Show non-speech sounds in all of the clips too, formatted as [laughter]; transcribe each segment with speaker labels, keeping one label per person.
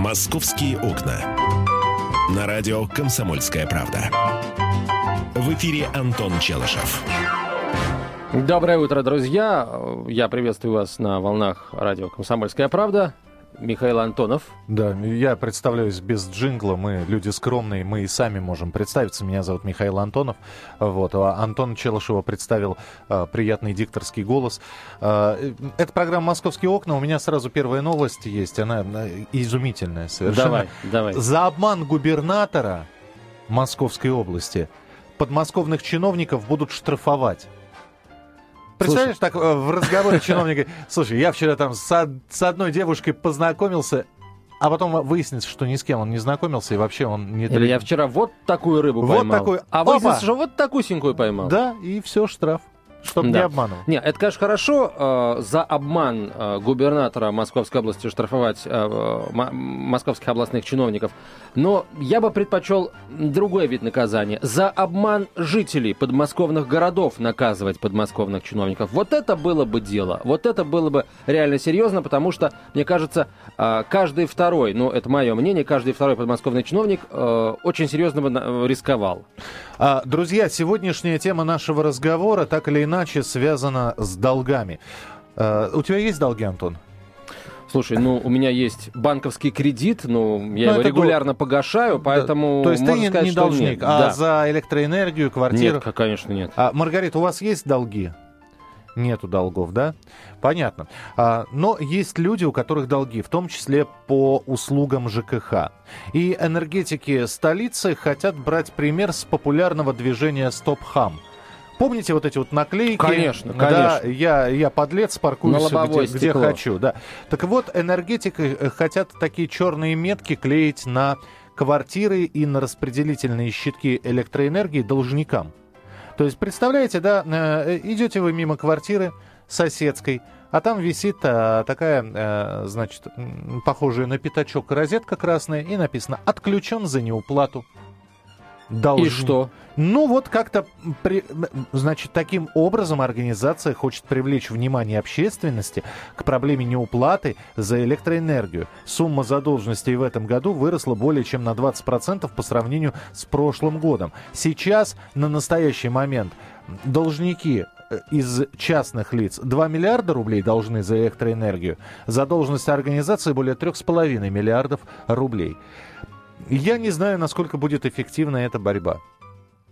Speaker 1: «Московские окна». На радио «Комсомольская правда». В эфире Антон Челышев.
Speaker 2: Доброе утро, друзья. Я приветствую вас на волнах радио «Комсомольская правда». Михаил Антонов.
Speaker 3: Да, я представляюсь без джингла. Мы люди скромные, мы и сами можем представиться. Меня зовут Михаил Антонов. Вот. А Антон Челышева представил а, приятный дикторский голос. А, это программа «Московские окна». У меня сразу первая новость есть. Она изумительная совершенно.
Speaker 2: Давай, давай.
Speaker 3: За обман губернатора Московской области подмосковных чиновников будут штрафовать. Представляешь, так э, в разговоре чиновника, слушай, я вчера там с, с одной девушкой познакомился, а потом выяснится, что ни с кем он не знакомился, и вообще он не...
Speaker 2: Или я вчера вот такую рыбу вот поймал.
Speaker 3: Такой...
Speaker 2: А выяснится, что вот такую синькую поймал.
Speaker 3: Да, и все, штраф. Чтобы да. не обманывать.
Speaker 2: Нет, это, конечно, хорошо э, за обман э, губернатора Московской области штрафовать э, московских областных чиновников. Но я бы предпочел другой вид наказания. За обман жителей подмосковных городов наказывать подмосковных чиновников. Вот это было бы дело. Вот это было бы реально серьезно, потому что, мне кажется, э, каждый второй, ну, это мое мнение, каждый второй подмосковный чиновник э, очень серьезно э, рисковал.
Speaker 3: А, друзья, сегодняшняя тема нашего разговора так или иначе связана с долгами. А, у тебя есть долги, Антон?
Speaker 2: Слушай, ну у меня есть банковский кредит, но ну, я ну, его регулярно был... погашаю, поэтому
Speaker 3: да. То есть ты не, сказать, не должник, нет. а да. за электроэнергию, квартиру?
Speaker 2: Нет, конечно, нет.
Speaker 3: А, Маргарита, у вас есть долги? Нету долгов, да? Понятно. А, но есть люди, у которых долги, в том числе по услугам ЖКХ. И энергетики столицы хотят брать пример с популярного движения «Стоп Хам». Помните вот эти вот наклейки?
Speaker 2: Конечно,
Speaker 3: конечно. Да, я, я подлец, паркуюсь где, где хочу. Да. Так вот, энергетики э, хотят такие черные метки клеить на квартиры и на распределительные щитки электроэнергии должникам. То есть, представляете, да, э, идете вы мимо квартиры соседской, а там висит а, такая, а, значит, похожая на пятачок розетка красная, и написано «Отключен за неуплату».
Speaker 2: Должен. И что?
Speaker 3: Ну вот как-то, при... значит, таким образом организация хочет привлечь внимание общественности к проблеме неуплаты за электроэнергию. Сумма задолженностей в этом году выросла более чем на 20% по сравнению с прошлым годом. Сейчас, на настоящий момент, должники э, из частных лиц 2 миллиарда рублей должны за электроэнергию. Задолженность организации более 3,5 миллиардов рублей. Я не знаю, насколько будет эффективна эта борьба.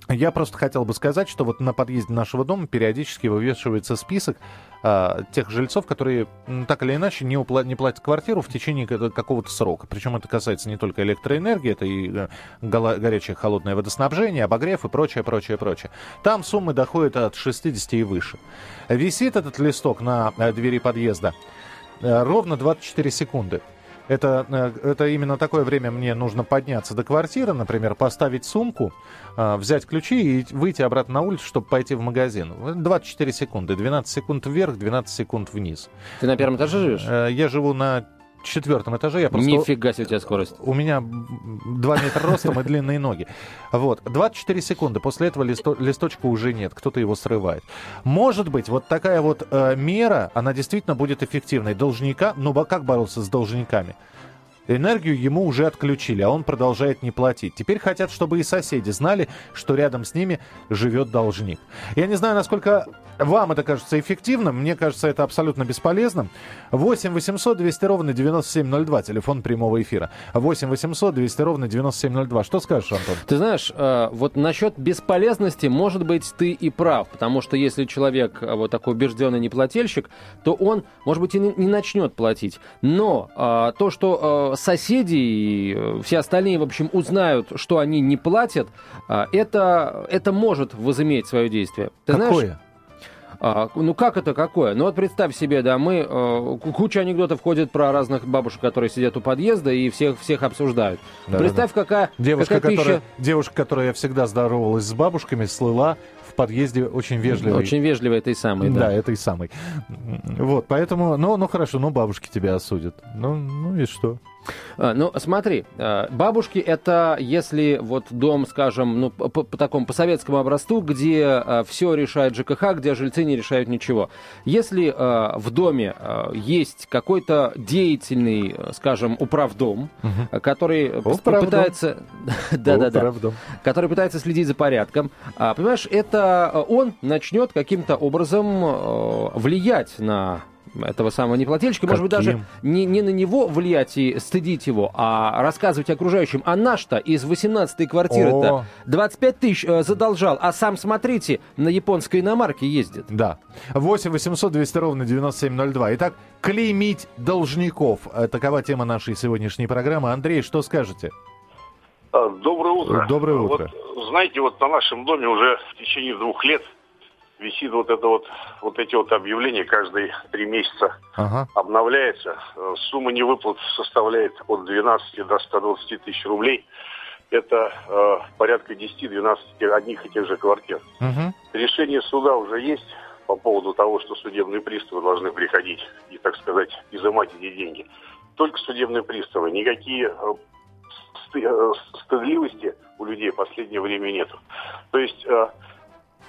Speaker 3: Я просто хотел бы сказать, что вот на подъезде нашего дома периодически вывешивается список а, тех жильцов, которые так или иначе не, упла- не платят квартиру в течение какого-то срока. Причем это касается не только электроэнергии, это и э, гола- горячее холодное водоснабжение, обогрев и прочее, прочее, прочее. Там суммы доходят от 60 и выше. Висит этот листок на э, двери подъезда э, ровно 24 секунды. Это, э, это именно такое время мне нужно подняться до квартиры, например, поставить сумку, э, взять ключи и выйти обратно на улицу, чтобы пойти в магазин. 24 секунды. 12 секунд вверх, 12 секунд вниз.
Speaker 2: Ты на первом этаже живешь? Э,
Speaker 3: я живу на четвертом этаже. Я просто...
Speaker 2: Нифига себе у тебя скорость.
Speaker 3: У меня 2 метра ростом и длинные ноги. Вот. 24 секунды. После этого листо... листочка уже нет. Кто-то его срывает. Может быть, вот такая вот э, мера, она действительно будет эффективной. Должника, ну как бороться с должниками? Энергию ему уже отключили, а он продолжает не платить. Теперь хотят, чтобы и соседи знали, что рядом с ними живет должник. Я не знаю, насколько вам это кажется эффективным. Мне кажется, это абсолютно бесполезным. 8 800 200 ровно 9702, телефон прямого эфира. 8 800 200 ровно 9702. Что скажешь, Антон?
Speaker 2: Ты знаешь, э, вот насчет бесполезности, может быть, ты и прав. Потому что если человек э, вот такой убежденный неплательщик, то он, может быть, и не начнет платить. Но э, то, что соседи и э, все остальные, в общем, узнают, что они не платят, а, это, это может возыметь свое действие.
Speaker 3: Ты Какое? Знаешь,
Speaker 2: а, ну как это какое? Ну вот представь себе, да, мы э, куча анекдотов ходит про разных бабушек, которые сидят у подъезда и всех всех обсуждают. Да, представь, да. какая
Speaker 3: девушка,
Speaker 2: какая
Speaker 3: которая
Speaker 2: пища...
Speaker 3: девушка, которая всегда здоровалась с бабушками, слыла подъезде очень вежливый.
Speaker 2: Очень вежливый этой самой, да.
Speaker 3: Да, этой самой. Вот, поэтому, ну, ну хорошо, ну бабушки тебя осудят. Ну, ну и что?
Speaker 2: А, ну, смотри, а, бабушки это если вот дом, скажем, ну, по, по такому по советскому образцу, где а, все решает ЖКХ, где жильцы не решают ничего. Если в доме есть какой-то деятельный, скажем, управдом, угу. который
Speaker 3: управдом.
Speaker 2: пытается, [laughs] да-да-да, который пытается следить за порядком, понимаешь, это он начнет каким-то образом влиять на этого самого неплательщика, Каким? может быть, даже не, не на него влиять и стыдить его, а рассказывать окружающим, а наш-то из 18-й квартиры-то 25 тысяч э, задолжал, а сам, смотрите, на японской иномарке ездит.
Speaker 3: Да. 8 800 200 ровно 9702. Итак, клеймить должников. Э, такова тема нашей сегодняшней программы. Андрей, что скажете?
Speaker 4: А, доброе утро.
Speaker 3: Доброе утро.
Speaker 4: Вот, знаете, вот на нашем доме уже в течение двух лет висит вот это вот, вот эти вот объявления каждые три месяца ага. обновляется. Э, сумма невыплат составляет от 12 до 120 тысяч рублей. Это э, порядка 10-12 одних и тех же квартир. Угу. Решение суда уже есть по поводу того, что судебные приставы должны приходить и, так сказать, изымать эти деньги. Только судебные приставы. Никакие э, э стыдливости у людей в последнее время нету. То есть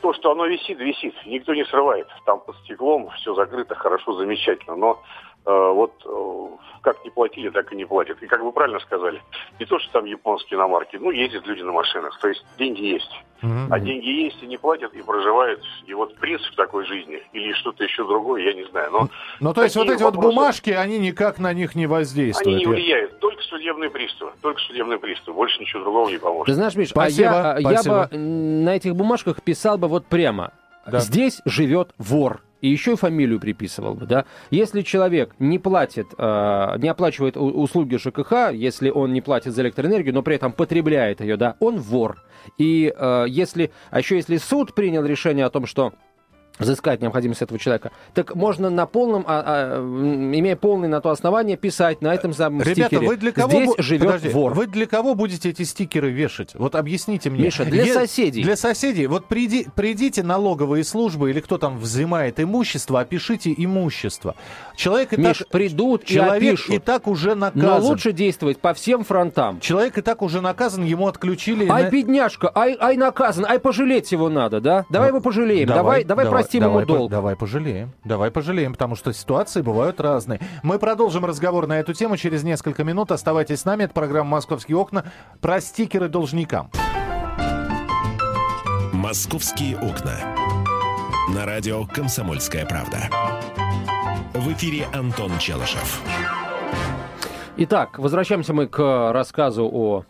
Speaker 4: то, что оно висит, висит. Никто не срывает. Там под стеклом все закрыто, хорошо, замечательно. Но вот э, как не платили, так и не платят. И как вы правильно сказали, не то, что там японские иномарки, ну, ездят люди на машинах. То есть деньги есть. Mm-hmm. А деньги есть и не платят, и проживают. И вот принцип такой жизни или что-то еще другое, я не знаю. Но
Speaker 3: ну, то есть вот эти вопросы, вот бумажки, они никак на них не воздействуют?
Speaker 4: Они не влияют. Только судебные приставы. Только судебные приставы. Больше ничего другого не поможет.
Speaker 2: Ты знаешь, Миш, спасибо, а я, спасибо. я бы на этих бумажках писал бы вот прямо. Да. Здесь живет вор и еще и фамилию приписывал бы, да. Если человек не платит, э, не оплачивает услуги ЖКХ, если он не платит за электроэнергию, но при этом потребляет ее, да, он вор. И э, если, а еще если суд принял решение о том, что взыскать необходимость этого человека, так можно на полном, а, а, имея полное на то основание, писать на этом самом
Speaker 3: Ребята,
Speaker 2: стикере.
Speaker 3: вы для кого
Speaker 2: Здесь живет Подожди, вор.
Speaker 3: Вы для кого будете эти стикеры вешать? Вот объясните мне.
Speaker 2: Миша, для Е- соседей.
Speaker 3: Для соседей. Вот приди, придите налоговые службы или кто там взимает имущество, опишите имущество. Человек и
Speaker 2: Миш,
Speaker 3: так,
Speaker 2: придут
Speaker 3: человек
Speaker 2: и опишут.
Speaker 3: и так уже наказан.
Speaker 2: Но лучше действовать по всем фронтам.
Speaker 3: Человек и так уже наказан, ему отключили...
Speaker 2: Ай, на... бедняжка, ай, ай наказан, ай пожалеть его надо, да? Давай ну, его пожалеем, давай, давай, давай простим давай, ему долг.
Speaker 3: Давай Давай пожалеем. Давай пожалеем, потому что ситуации бывают разные. Мы продолжим разговор на эту тему через несколько минут. Оставайтесь с нами. Это программа «Московские окна» про стикеры должникам.
Speaker 1: «Московские окна». На радио «Комсомольская правда». В эфире Антон Челышев.
Speaker 2: Итак, возвращаемся мы к рассказу о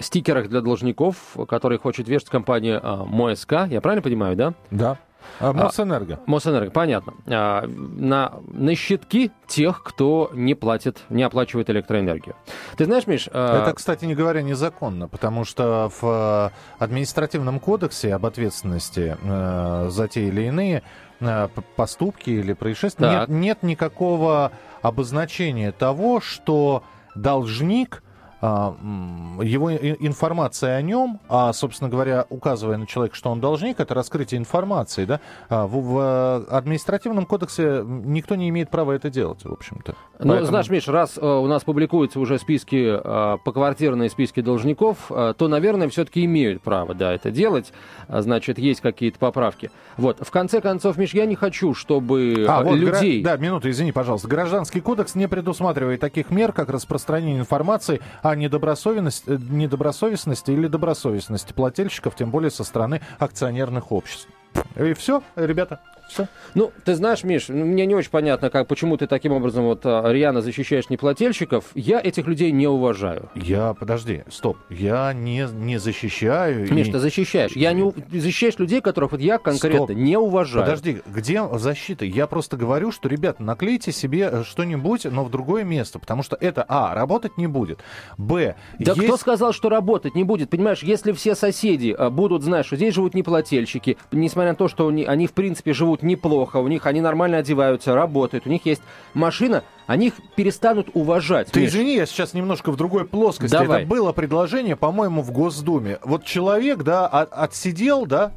Speaker 2: стикерах для должников, которые хочет вешать компания а, МОСК. Я правильно понимаю, да?
Speaker 3: Да. А, Мосэнерго. А,
Speaker 2: Мосэнерго, понятно. А, на, на щитки тех, кто не платит, не оплачивает электроэнергию. Ты знаешь, Миш...
Speaker 3: А... Это, кстати, не говоря, незаконно, потому что в э, административном кодексе об ответственности э, за те или иные э, поступки или происшествия нет, нет никакого обозначения того, что должник а, его информация о нем, а, собственно говоря, указывая на человека, что он должник, это раскрытие информации, да, а, в, в административном кодексе никто не имеет права это делать, в общем-то.
Speaker 2: Ну, Поэтому... знаешь, Миш, раз uh, у нас публикуются уже списки, uh, поквартирные списки должников, то, наверное, все-таки имеют право, да, это делать, значит, есть какие-то поправки. Вот, в конце концов, Миш, я не хочу, чтобы а, вот людей...
Speaker 3: Гра... Да, минуту, извини, пожалуйста. Гражданский кодекс не предусматривает таких мер, как распространение информации о недобросовестности, э, недобросовестности или добросовестности плательщиков, тем более со стороны акционерных обществ. И все, ребята. Все.
Speaker 2: Ну, ты знаешь, Миш, ну, мне не очень понятно, как, почему ты таким образом вот а, рьяно защищаешь неплательщиков. Я этих людей не уважаю.
Speaker 3: Я, подожди, стоп, я не, не защищаю.
Speaker 2: Миш, и... ты защищаешь. Я не защищаешь людей, которых вот я конкретно стоп. не уважаю.
Speaker 3: Подожди, где защита? Я просто говорю, что, ребят, наклейте себе э, что-нибудь, но в другое место, потому что это, а, работать не будет, б...
Speaker 2: Да есть... кто сказал, что работать не будет? Понимаешь, если все соседи а, будут знать, что здесь живут неплательщики, несмотря на то, что они, они в принципе, живут живут неплохо, у них они нормально одеваются, работают, у них есть машина, они их перестанут уважать.
Speaker 3: Ты Миш. извини, я сейчас немножко в другой плоскости.
Speaker 2: Давай.
Speaker 3: Это было предложение, по-моему, в Госдуме. Вот человек, да, от, отсидел, да,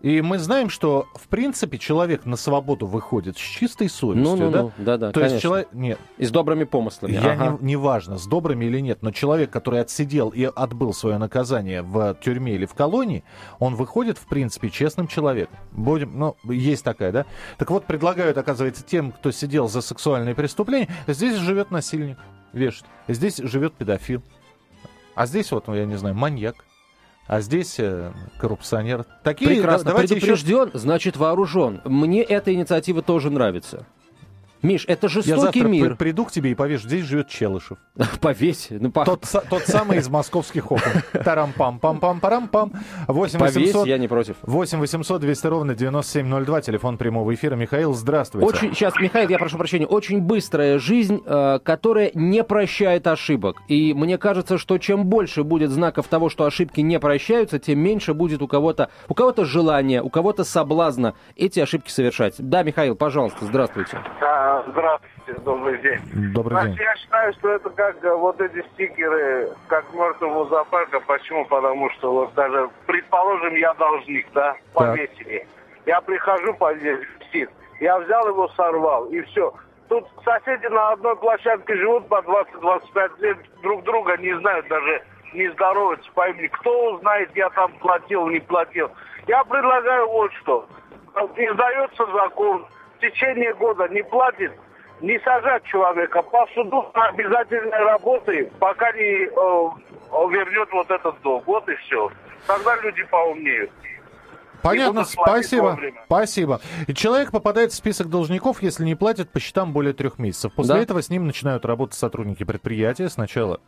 Speaker 3: И мы знаем, что, в принципе, человек на свободу выходит с чистой совестью,
Speaker 2: ну, ну,
Speaker 3: да?
Speaker 2: Ну, да, да,
Speaker 3: То
Speaker 2: конечно.
Speaker 3: есть человек... Нет.
Speaker 2: И с добрыми помыслами.
Speaker 3: Я
Speaker 2: ага.
Speaker 3: не, не важно, с добрыми или нет, но человек, который отсидел и отбыл свое наказание в тюрьме или в колонии, он выходит, в принципе, честным человеком. Будем, ну, есть такая, да? Так вот, предлагают, оказывается, тем, кто сидел за сексуальные преступления, здесь живет насильник, вешает. Здесь живет педофил. А здесь вот, ну, я не знаю, маньяк а здесь э, коррупционер.
Speaker 2: Такие, Прекрасно. Да, Предупрежден, еще... значит вооружен. Мне эта инициатива тоже нравится. Миш, это жестокий
Speaker 3: Я завтра
Speaker 2: мир.
Speaker 3: приду к тебе и повешу. Здесь живет Челышев. [laughs]
Speaker 2: Повесь. Ну,
Speaker 3: по... тот, тот самый из московских окон. [laughs] Тарам-пам-пам-пам-парам-пам. 8
Speaker 2: Повесь, я не против.
Speaker 3: 8 800 200 ровно 9702. Телефон прямого эфира. Михаил, здравствуйте.
Speaker 2: Очень, сейчас, Михаил, я прошу прощения. Очень быстрая жизнь, э, которая не прощает ошибок. И мне кажется, что чем больше будет знаков того, что ошибки не прощаются, тем меньше будет у кого-то у кого-то желания, у кого-то соблазна эти ошибки совершать. Да, Михаил, пожалуйста, здравствуйте.
Speaker 5: Здравствуйте, добрый день.
Speaker 3: Добрый день.
Speaker 5: Я считаю, что это как э, вот эти стикеры, как мертвому зоопарка. Почему? Потому что вот даже, предположим, я должник, да, повесили. Я прихожу повесить, я взял его, сорвал, и все. Тут соседи на одной площадке живут по 20-25 лет, друг друга не знают даже, не здороваются по имени. Кто узнает, я там платил, не платил. Я предлагаю вот что. Издается закон, в течение года не платит, не сажать человека по суду на обязательной работы, пока не э, вернет вот этот долг. Вот и все. Тогда люди поумнеют.
Speaker 3: Понятно, спасибо. Спасибо. И человек попадает в список должников, если не платит по счетам более трех месяцев. После да. этого с ним начинают работать сотрудники предприятия. Сначала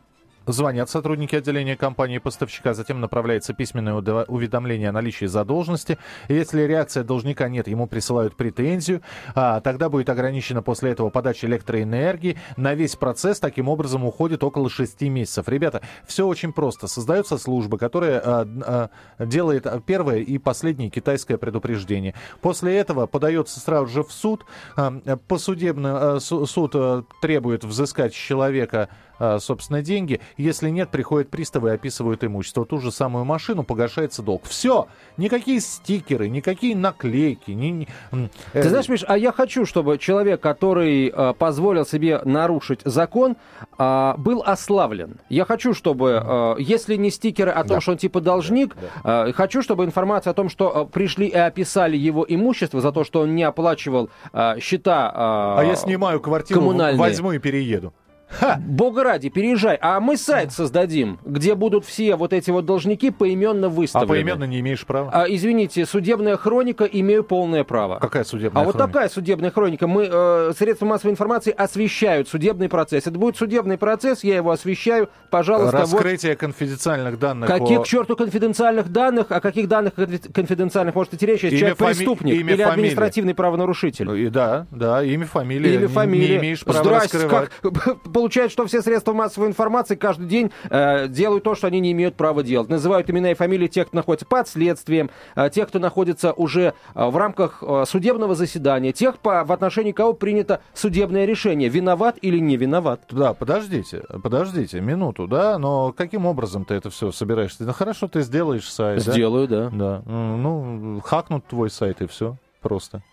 Speaker 3: Звонят сотрудники отделения компании поставщика, затем направляется письменное уведомление о наличии задолженности. Если реакция должника нет, ему присылают претензию. А, тогда будет ограничена после этого подача электроэнергии. На весь процесс таким образом уходит около 6 месяцев. Ребята, все очень просто. Создается служба, которая а, а, делает первое и последнее китайское предупреждение. После этого подается сразу же в суд. А, по судебному а, суд а, требует взыскать человека а, собственно, деньги. Если нет, приходят приставы и описывают имущество. Ту же самую машину погашается долг. Все. Никакие стикеры, никакие наклейки. Ни, ни,
Speaker 2: э... Ты знаешь, Миш, а я хочу, чтобы человек, который э, позволил себе нарушить закон, э, был ославлен. Я хочу, чтобы, э, если не стикеры о том, да. что он типа должник, да. Э, хочу, чтобы информация о том, что э, пришли и описали его имущество за то, что он не оплачивал э, счета э,
Speaker 3: А я снимаю квартиру, коммунальные. возьму и перееду.
Speaker 2: Ха! Бога ради, переезжай. А мы сайт создадим, где будут все вот эти вот должники поименно выставлены.
Speaker 3: А поименно не имеешь права?
Speaker 2: А, извините, судебная хроника, имею полное право.
Speaker 3: Какая судебная
Speaker 2: а хроника? А вот такая судебная хроника. Мы, э, средства массовой информации освещают судебный процесс. Это будет судебный процесс, я его освещаю. Пожалуйста,
Speaker 3: Раскрытие вот... конфиденциальных данных.
Speaker 2: Каких о... к черту конфиденциальных данных? О каких данных конфиденциальных может идти речь? Если человек фами... преступник имя, или фамилия. административный правонарушитель?
Speaker 3: И, да, да, имя, фамилия.
Speaker 2: Имя, фамилия. Не,
Speaker 3: не имеешь права Здрасте, раскрывать.
Speaker 2: Как [laughs] получается, что все средства массовой информации каждый день э, делают то, что они не имеют права делать. Называют имена и фамилии тех, кто находится под следствием, э, тех, кто находится уже э, в рамках э, судебного заседания, тех, по, в отношении кого принято судебное решение, виноват или не виноват.
Speaker 3: Да, подождите, подождите, минуту, да, но каким образом ты это все собираешься? Ну хорошо, ты сделаешь сайт,
Speaker 2: Сделаю, да?
Speaker 3: Да. да. Ну, хакнут твой сайт и все, просто.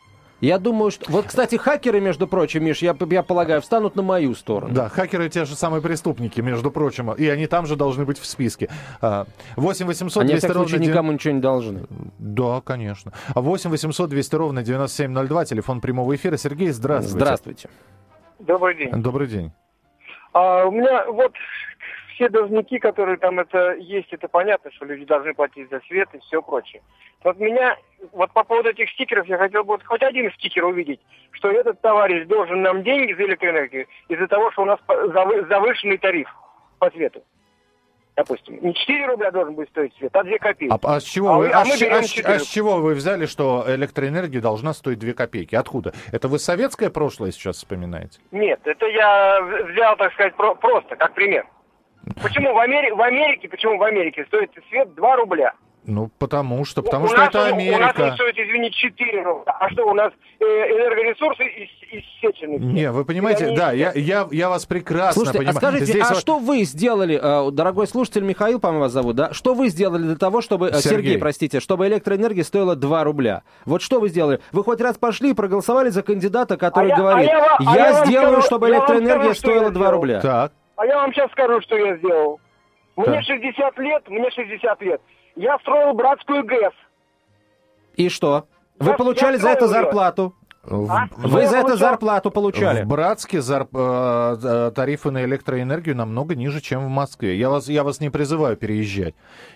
Speaker 2: Я думаю, что... Вот, кстати, хакеры, между прочим, Миш, я, я полагаю, встанут на мою сторону.
Speaker 3: Да, хакеры те же самые преступники, между прочим. И они там же должны быть в списке. 8 800
Speaker 2: 200 они, ровно... никому ничего не должны.
Speaker 3: Да, конечно. 8 800 200 ровно 9702, телефон прямого эфира. Сергей, здравствуйте.
Speaker 2: Здравствуйте.
Speaker 5: Добрый день.
Speaker 3: Добрый день.
Speaker 5: А, у меня вот все должники, которые там это есть, это понятно, что люди должны платить за свет и все прочее. Вот меня, вот по поводу этих стикеров, я хотел бы вот хоть один стикер увидеть, что этот товарищ должен нам деньги за электроэнергию из-за того, что у нас завышенный тариф по свету допустим, не 4 рубля должен быть стоить свет, а 2 копейки.
Speaker 3: А, а, с, чего а, вы, а, а, с, а, а с чего вы взяли, что электроэнергия должна стоить 2 копейки? Откуда? Это вы советское прошлое сейчас вспоминаете?
Speaker 5: Нет, это я взял, так сказать, про просто, как пример. Почему в Америке, в Америке, почему в Америке стоит свет 2 рубля?
Speaker 3: Ну, потому что, потому у что это Америка.
Speaker 5: У нас стоит, извините, 4 рубля. А что, у нас э, энергоресурсы иссечены?
Speaker 3: Не, вы понимаете, да, я, я, я вас прекрасно
Speaker 2: Слушайте,
Speaker 3: понимаю.
Speaker 2: а скажите,
Speaker 3: Здесь
Speaker 2: а
Speaker 3: вот...
Speaker 2: что вы сделали, э, дорогой слушатель Михаил, по-моему, вас зовут, да? Что вы сделали для того, чтобы... Э, Сергей. Сергей, простите, чтобы электроэнергия стоила 2 рубля? Вот что вы сделали? Вы хоть раз пошли и проголосовали за кандидата, который а говорит, я, а я, я, я сделаю, скажу, чтобы электроэнергия скажу, стоила 2 рубля?
Speaker 3: Так.
Speaker 5: А я вам сейчас скажу, что я сделал. Мне так. 60 лет, мне 60 лет. Я строил братскую ГЭС.
Speaker 2: И что? Вы я, получали я за это зарплату?
Speaker 3: А?
Speaker 2: Вы за это зарплату получали?
Speaker 3: В Братске зар... Э, э, тарифы на электроэнергию намного ниже, чем в Москве. Я вас, я вас не призываю переезжать.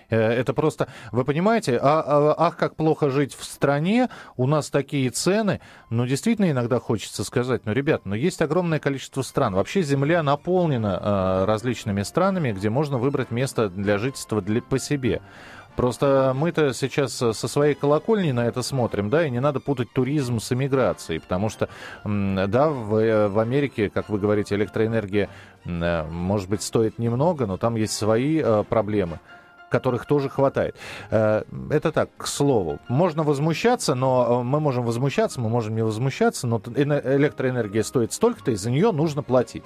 Speaker 3: Э, это просто... Вы понимаете, а, а, ах, как плохо жить в стране, у нас такие цены. Ну, действительно, иногда хочется сказать, ну, ребят, ну, есть огромное количество стран. Вообще Земля наполнена различными странами, где можно выбрать место для жительства для, по себе. Просто мы-то сейчас со своей колокольни на это смотрим, да, и не надо путать туризм с эмиграцией, потому что, да, в, э, в Америке, как вы говорите, электроэнергия, э, может быть, стоит немного, но там есть свои э, проблемы которых тоже хватает. Это так, к слову. Можно возмущаться, но мы можем возмущаться, мы можем не возмущаться, но электроэнергия стоит столько-то, и за нее нужно платить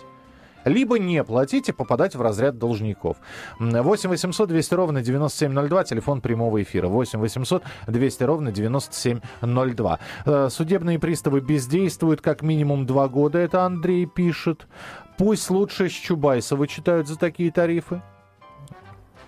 Speaker 3: либо не платить и попадать в разряд должников. 8 800 200 ровно 9702, телефон прямого эфира. 8 800 200 ровно 9702. Э, судебные приставы бездействуют как минимум два года, это Андрей пишет. Пусть лучше с Чубайса вычитают за такие тарифы.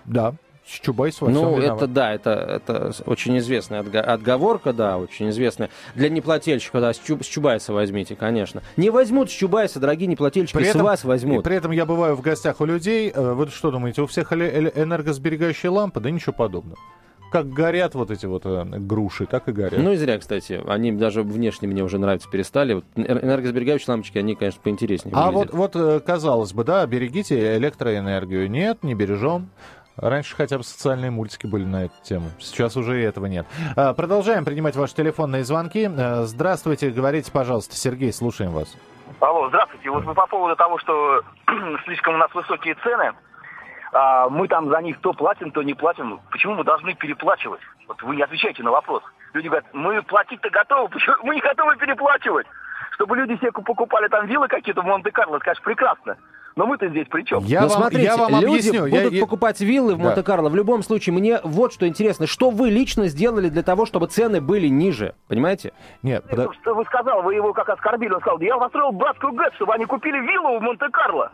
Speaker 3: Да, Чубайс во
Speaker 2: Ну, это да, это, это очень известная отговорка, да, очень известная. Для неплательщика, да, с, Чуб, с Чубайса возьмите, конечно. Не возьмут с Чубайса, дорогие неплательщики, при этом, с вас возьмут.
Speaker 3: При этом я бываю в гостях у людей, э, вы что думаете, у всех энергосберегающие лампы? Да ничего подобного как горят вот эти вот э, груши, так и горят.
Speaker 2: Ну и зря, кстати. Они даже внешне мне уже нравятся, перестали. Вот энергосберегающие лампочки, они, конечно, поинтереснее
Speaker 3: А вот, вот, э, казалось бы, да, берегите электроэнергию. Нет, не бережем. Раньше хотя бы социальные мультики были на эту тему. Сейчас уже и этого нет. А, продолжаем принимать ваши телефонные звонки. А, здравствуйте, говорите, пожалуйста. Сергей, слушаем вас.
Speaker 6: Алло, здравствуйте. Вот вы по поводу того, что [clears throat] слишком у нас высокие цены, а, мы там за них то платим, то не платим. Почему мы должны переплачивать? Вот вы не отвечаете на вопрос. Люди говорят, мы платить-то готовы, почему [laughs] мы не готовы переплачивать? Чтобы люди себе покупали там виллы какие-то в Монте-Карло, это, конечно, прекрасно. Но мы-то здесь при чем?
Speaker 2: Я,
Speaker 6: вам,
Speaker 2: смотрите, я вам люди объясню. будут я, покупать виллы в да. Монте-Карло. В любом случае, мне вот что интересно. Что вы лично сделали для того, чтобы цены были ниже? Понимаете?
Speaker 6: Нет, под... Что вы сказали, вы его как оскорбили. Он сказал, я построил братскую ГЭС, чтобы они купили виллу в Монте-Карло.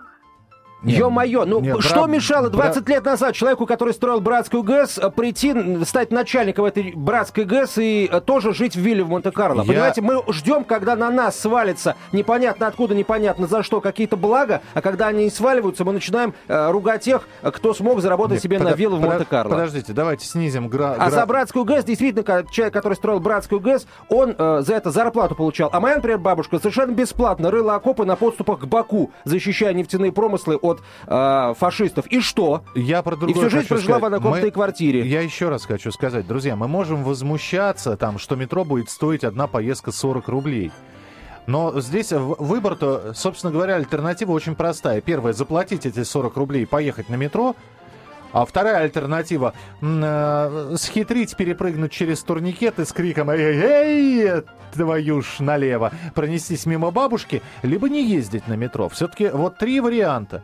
Speaker 2: Ё-моё, ну нет, что брат, мешало 20 брат... лет назад человеку, который строил братскую ГЭС, э, прийти, стать начальником этой братской ГЭС и э, тоже жить в вилле в Монте-Карло? Я... Понимаете, мы ждем, когда на нас свалится непонятно откуда, непонятно за что какие-то блага, а когда они сваливаются, мы начинаем э, ругать тех, кто смог заработать нет, себе под... на виллу в Монте-Карло.
Speaker 3: Подождите, давайте снизим гра...
Speaker 2: А за братскую ГЭС, действительно, человек, который строил братскую ГЭС, он э, за это зарплату получал. А моя, например, бабушка совершенно бесплатно рыла окопы на подступах к Баку, защищая нефтяные промыслы от э, фашистов. И что?
Speaker 3: Я про другое
Speaker 2: И всю жизнь прожила сказать. в однокомнатной мы... квартире.
Speaker 3: Я еще раз хочу сказать, друзья, мы можем возмущаться, там, что метро будет стоить одна поездка 40 рублей. Но здесь выбор-то, собственно говоря, альтернатива очень простая. Первое, заплатить эти 40 рублей и поехать на метро. А вторая альтернатива э, схитрить, перепрыгнуть через турникеты с криком «Эй, твою ж налево!» пронестись мимо бабушки, либо не ездить на метро. Все-таки вот три варианта.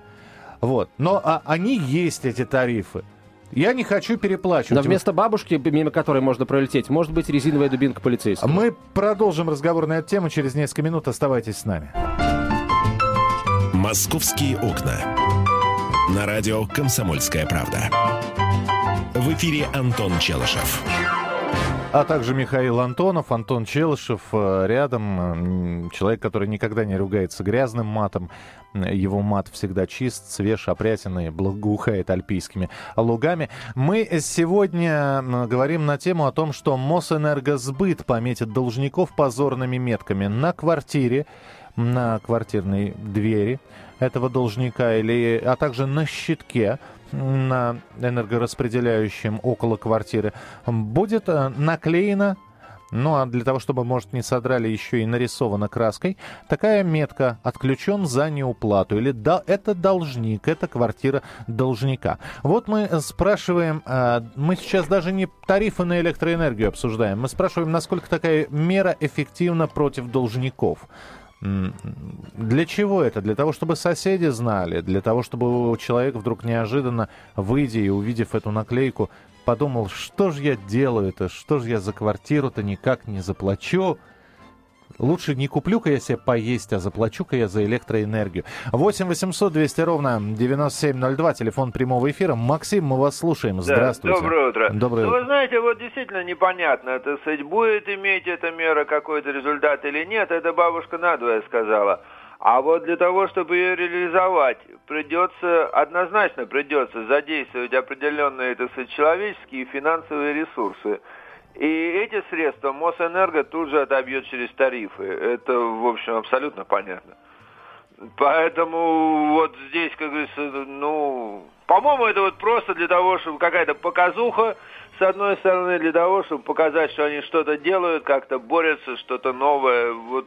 Speaker 3: Вот. Но а, они есть, эти тарифы. Я не хочу переплачивать.
Speaker 2: Но вместо бабушки, мимо которой можно пролететь, может быть резиновая дубинка полицейского.
Speaker 3: Мы продолжим разговор на эту тему через несколько минут. Оставайтесь с нами.
Speaker 1: «Московские окна». На радио «Комсомольская правда». В эфире Антон Челышев.
Speaker 3: А также Михаил Антонов, Антон Челышев э, рядом. Человек, который никогда не ругается грязным матом. Его мат всегда чист, свеж, опрятен и благоухает альпийскими лугами. Мы сегодня говорим на тему о том, что Мосэнергосбыт пометит должников позорными метками на квартире, на квартирной двери этого должника, или, а также на щитке на энергораспределяющем около квартиры будет э, наклеена Ну а для того, чтобы, может, не содрали еще и нарисовано краской, такая метка «Отключен за неуплату» или да, «Это должник», «Это квартира должника». Вот мы спрашиваем, а, мы сейчас даже не тарифы на электроэнергию обсуждаем, мы спрашиваем, насколько такая мера эффективна против должников. Для чего это? Для того, чтобы соседи знали, для того, чтобы человек вдруг неожиданно, выйдя и увидев эту наклейку, подумал, что же я делаю-то, что же я за квартиру-то никак не заплачу. Лучше не куплю-ка я себе поесть, а заплачу-ка я за электроэнергию. 8 800 200 ровно 9702, телефон прямого эфира. Максим, мы вас слушаем. Здравствуйте.
Speaker 7: Да, доброе утро.
Speaker 3: Доброе
Speaker 7: ну,
Speaker 3: утро.
Speaker 7: вы знаете, вот действительно непонятно, это сказать, будет иметь эта мера какой-то результат или нет, это бабушка надвое сказала. А вот для того, чтобы ее реализовать, придется, однозначно придется задействовать определенные, так сказать, человеческие и финансовые ресурсы. И эти средства Мосэнерго тут же отобьет через тарифы. Это, в общем, абсолютно понятно. Поэтому вот здесь, как говорится, ну, по-моему, это вот просто для того, чтобы какая-то показуха, с одной стороны, для того, чтобы показать, что они что-то делают, как-то борются, что-то новое. Вот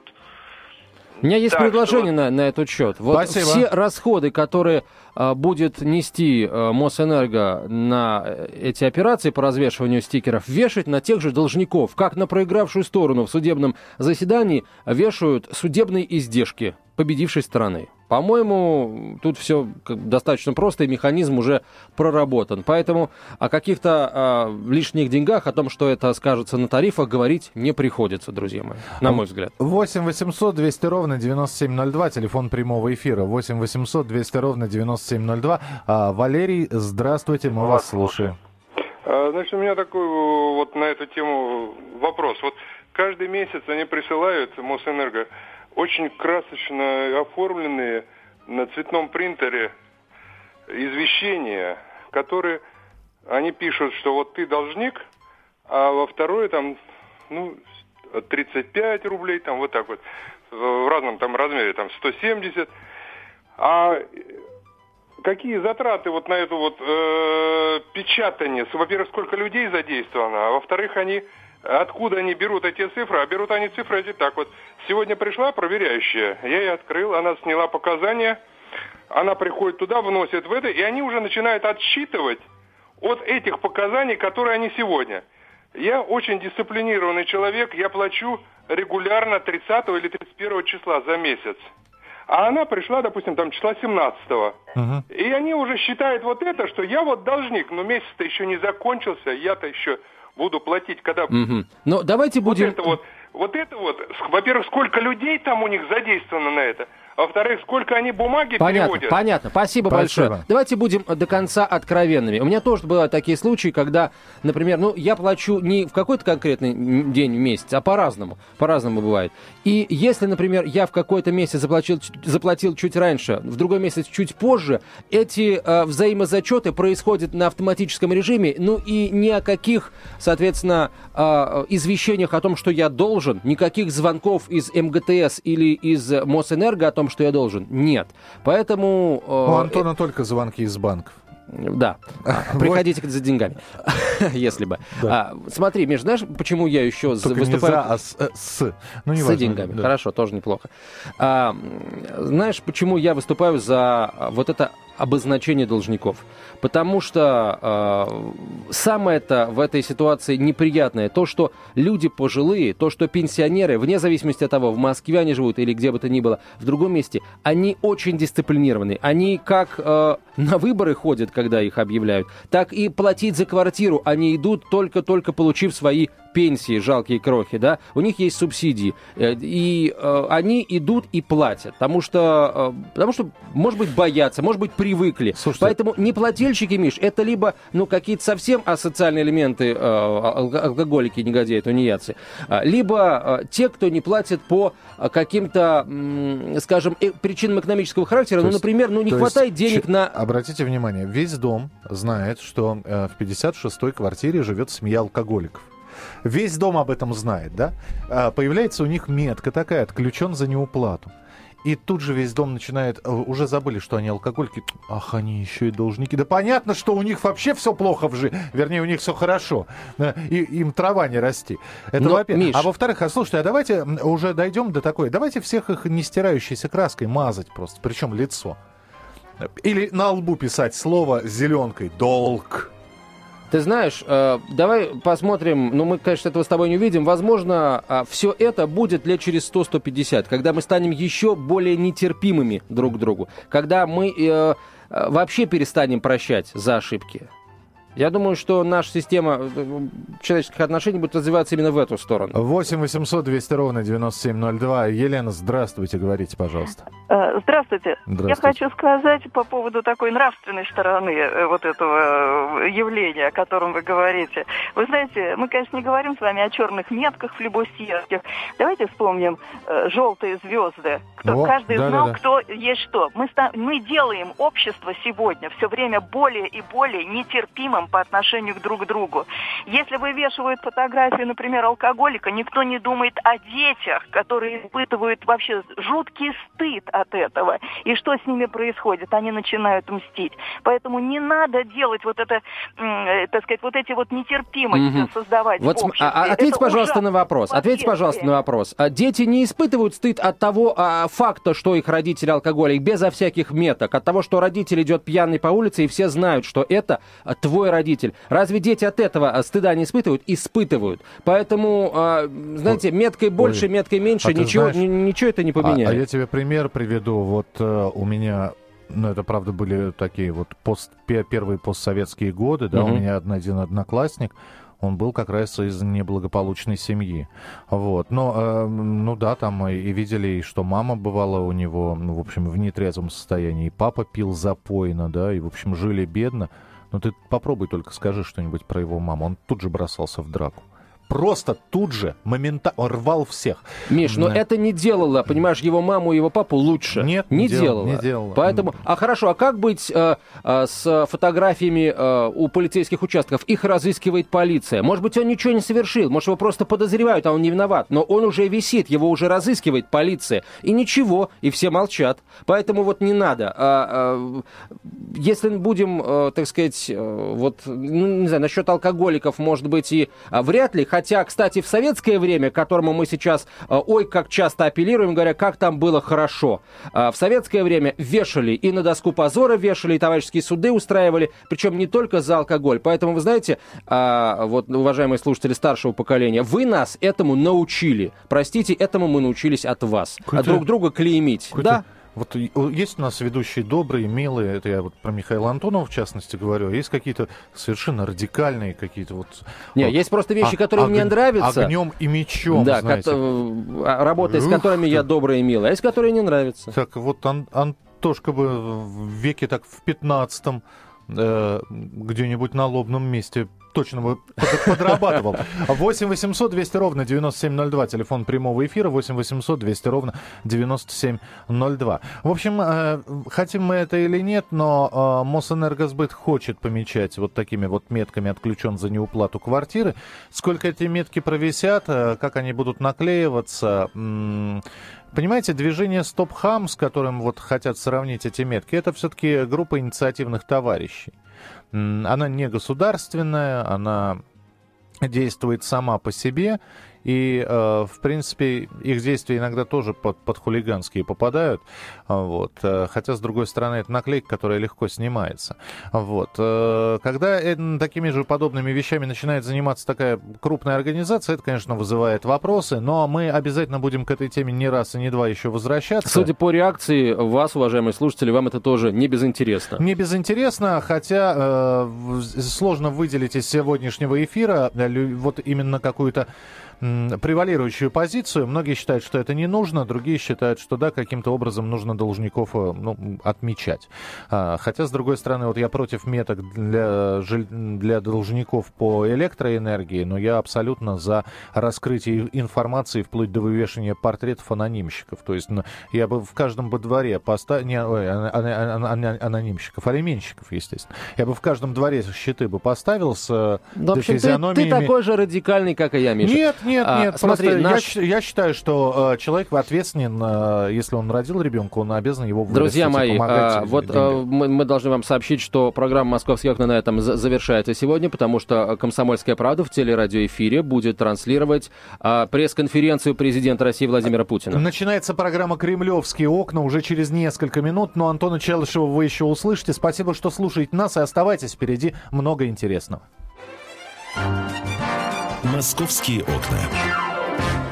Speaker 2: у меня есть
Speaker 7: так,
Speaker 2: предложение
Speaker 7: что...
Speaker 2: на, на этот счет. Вот
Speaker 3: Спасибо.
Speaker 2: все расходы, которые а, будет нести а, Мосэнерго на э, эти операции по развешиванию стикеров, вешать на тех же должников, как на проигравшую сторону в судебном заседании вешают судебные издержки победившей стороны. По-моему, тут все достаточно просто, и механизм уже проработан. Поэтому о каких-то э, лишних деньгах, о том, что это скажется на тарифах, говорить не приходится, друзья мои, на мой взгляд.
Speaker 3: 8 800 200 ровно 9702, телефон прямого эфира. 8 800 200 ровно 9702. А, Валерий, здравствуйте, мы вас слушаем.
Speaker 8: А, значит, у меня такой вот на эту тему вопрос. Вот каждый месяц они присылают Мосэнерго очень красочно оформленные на цветном принтере извещения, которые они пишут, что вот ты должник, а во второе там, ну, 35 рублей, там вот так вот, в разном там размере, там 170. А какие затраты вот на это вот э, печатание? Во-первых, сколько людей задействовано, а во-вторых, они Откуда они берут эти цифры? А берут они цифры эти так вот. Сегодня пришла проверяющая, я ей открыл, она сняла показания, она приходит туда, вносит в это, и они уже начинают отсчитывать от этих показаний, которые они сегодня. Я очень дисциплинированный человек, я плачу регулярно 30 или 31 числа за месяц. А она пришла, допустим, там числа 17 -го. Угу. И они уже считают вот это, что я вот должник, но месяц-то еще не закончился, я-то еще буду платить, когда...
Speaker 2: Угу. Но давайте будем...
Speaker 8: Вот это вот, вот это вот, во-первых, сколько людей там у них задействовано на это, а во-вторых, сколько они бумаги
Speaker 2: понятно,
Speaker 8: переводят.
Speaker 2: Понятно, спасибо, спасибо большое. Давайте будем до конца откровенными. У меня тоже бывают такие случаи, когда, например, ну, я плачу не в какой-то конкретный день в месяц, а по-разному. По-разному бывает. И если, например, я в какой-то месяц заплатил, заплатил чуть раньше, в другой месяц чуть позже, эти э, взаимозачеты происходят на автоматическом режиме, ну и ни о каких, соответственно, э, извещениях о том, что я должен, никаких звонков из МГТС или из Мосэнерго о том, что я должен. Нет. Поэтому...
Speaker 3: Э, У Антона э... только звонки из банков.
Speaker 2: Да. [laughs] Приходите за деньгами, [laughs] если бы. Да. А, смотри, Меж, знаешь, почему я еще
Speaker 3: Только выступаю... Не за, а с, э, с.
Speaker 2: Ну, не с важно, деньгами. Да. Хорошо, тоже неплохо. А, знаешь, почему я выступаю за вот это обозначение должников? Потому что э, самое-то в этой ситуации неприятное, то, что люди пожилые, то, что пенсионеры, вне зависимости от того, в Москве они живут или где бы то ни было, в другом месте, они очень дисциплинированы. Они как э, на выборы ходят, когда их объявляют, так и платить за квартиру они идут только-только получив свои пенсии, жалкие крохи, да, у них есть субсидии, э, и э, они идут и платят, потому что, э, потому что, может быть, боятся, может быть, привыкли. Слушайте, Поэтому не плательщики, Миш, это либо, ну, какие-то совсем асоциальные элементы, э, алкоголики, негодяи, тунеядцы, а, либо э, те, кто не платит по каким-то, э, скажем, э, причинам экономического характера, то ну, например, ну, не хватает есть, денег на...
Speaker 3: Обратите внимание, весь дом знает, что э, в 56-й квартире живет семья алкоголиков. Весь дом об этом знает, да? А, появляется у них метка такая, отключен за неуплату. И тут же весь дом начинает, э, уже забыли, что они алкогольки, ах, они еще и должники. Да понятно, что у них вообще все плохо в жизни, вернее, у них все хорошо, и им трава не расти. Это во-первых. А во-вторых, а слушайте, а давайте уже дойдем до такой, давайте всех их не стирающейся краской мазать просто, причем лицо. Или на лбу писать слово зеленкой «долг».
Speaker 2: Ты знаешь, э, давай посмотрим, ну мы, конечно, этого с тобой не увидим, возможно, э, все это будет лет через 100-150, когда мы станем еще более нетерпимыми друг к другу, когда мы э, э вообще перестанем прощать за ошибки. Я думаю, что наша система э, человеческих отношений будет развиваться именно в эту сторону.
Speaker 3: 8 800 200 ровно 9702. Елена, здравствуйте, говорите, пожалуйста.
Speaker 9: Э, здравствуйте. здравствуйте. Я хочу сказать по поводу такой нравственной стороны э, вот этого явления, о котором вы говорите. Вы знаете, мы, конечно, не говорим с вами о черных метках флебусьерских. Давайте вспомним желтые звезды. Кто, о, каждый да, знал, да, да. кто есть что. Мы, мы делаем общество сегодня все время более и более нетерпимым по отношению к друг другу. Если вывешивают фотографию, например, алкоголика, никто не думает о детях, которые испытывают вообще жуткий стыд от этого. И что с ними происходит? Они начинают мстить. Поэтому не надо делать вот это, э, так сказать, вот эти вот нетерпимости угу. создавать вот, в обществе.
Speaker 2: А, ответь, это пожалуйста, на вопрос. Ответь, пожалуйста, на вопрос. А дети не испытывают стыд от того а, факта, что их родители алкоголик, безо всяких меток, от того, что родитель идет пьяный по улице, и все знают, что это твой родитель. Разве дети от этого а, стыда не испытывают? Испытывают. Поэтому, а, знаете, меткой больше, Ой, меткой меньше, а ничего, знаешь, ничего это не поменяет.
Speaker 3: А, а я тебе пример приведу. Вот uh, у меня ну, это, правда, были такие вот пост, первые постсоветские годы, да, угу. у меня один одноклассник, он был как раз из неблагополучной семьи. Вот. Но, э, ну да, там и, и видели, что мама бывала у него, ну, в общем, в нетрезвом состоянии, и папа пил запойно, да, и, в общем, жили бедно. Но ты попробуй только скажи что-нибудь про его маму. Он тут же бросался в драку просто тут же, моментально рвал всех.
Speaker 2: Миш, но это не делало, понимаешь, его маму и его папу лучше.
Speaker 3: Нет, не, не делало. Не делало.
Speaker 2: Поэтому, а хорошо, а как быть э, э, с фотографиями э, у полицейских участков? Их разыскивает полиция. Может быть, он ничего не совершил, может, его просто подозревают, а он не виноват. Но он уже висит, его уже разыскивает полиция. И ничего, и все молчат. Поэтому вот не надо. А, а, если будем, а, так сказать, а, вот, ну, не знаю, насчет алкоголиков, может быть, и а, вряд ли, Хотя, кстати, в советское время, к которому мы сейчас, э, ой, как часто апеллируем, говоря, как там было хорошо. Э, в советское время вешали и на доску позора вешали, и товарищеские суды устраивали, причем не только за алкоголь. Поэтому, вы знаете, э, вот, уважаемые слушатели старшего поколения, вы нас этому научили. Простите, этому мы научились от вас. А друг друга клеймить. Да?
Speaker 3: Вот есть у нас ведущие добрые, милые, это я вот про Михаила Антонова в частности говорю, а есть какие-то совершенно радикальные какие-то вот...
Speaker 2: Не, вот, есть просто вещи, а, которые ог... мне нравятся.
Speaker 3: Огнем и мечом,
Speaker 2: Да, знаете. А, работая Ух, с которыми я добрый и милый, а есть, которые не нравятся.
Speaker 3: Так вот Ан- Антошка бы в веке так в пятнадцатом э, где-нибудь на лобном месте точно бы подрабатывал. 8 800 200 ровно 9702, телефон прямого эфира, 8 800 200 ровно 9702. В общем, э, хотим мы это или нет, но э, Мосэнергосбыт хочет помечать вот такими вот метками «отключен за неуплату квартиры». Сколько эти метки провисят, как они будут наклеиваться, Понимаете, движение Стоп Хам, с которым вот хотят сравнить эти метки, это все-таки группа инициативных товарищей. Она не государственная, она действует сама по себе, и, э, в принципе, их действия иногда тоже под, под хулиганские попадают. Вот. Э, хотя, с другой стороны, это наклейка, которая легко снимается. Вот. Э, когда такими же подобными вещами начинает заниматься такая крупная организация, это, конечно, вызывает вопросы, но мы обязательно будем к этой теме не раз и не два еще возвращаться.
Speaker 2: Судя по реакции вас, уважаемые слушатели, вам это тоже не безинтересно.
Speaker 3: Не безинтересно, хотя э, сложно выделить из сегодняшнего эфира вот именно какую-то превалирующую позицию. Многие считают, что это не нужно, другие считают, что да, каким-то образом нужно должников э, ну, отмечать. А, хотя, с другой стороны, вот я против меток для, для должников по электроэнергии, но я абсолютно за раскрытие информации вплоть до вывешивания портретов анонимщиков. То есть ну, я бы в каждом бы дворе поставил... Не, ой, анонимщиков, алименщиков, естественно. Я бы в каждом дворе щиты бы поставил с
Speaker 2: да, в общем, ты, ты такой же радикальный, как и я, Миша.
Speaker 3: Нет, нет, а, нет. Смотри, наш... я, я считаю, что э, человек ответственен, э, если он родил ребенка, он обязан его вырастить
Speaker 2: Друзья мои, э, вот э, мы, мы должны вам сообщить, что программа «Московские окна» на этом завершается сегодня, потому что «Комсомольская правда» в телерадиоэфире будет транслировать э, пресс-конференцию президента России Владимира Путина.
Speaker 3: Начинается программа «Кремлевские окна» уже через несколько минут, но Антона Челышева вы еще услышите. Спасибо, что слушаете нас, и оставайтесь, впереди много интересного.
Speaker 1: «Московские окна».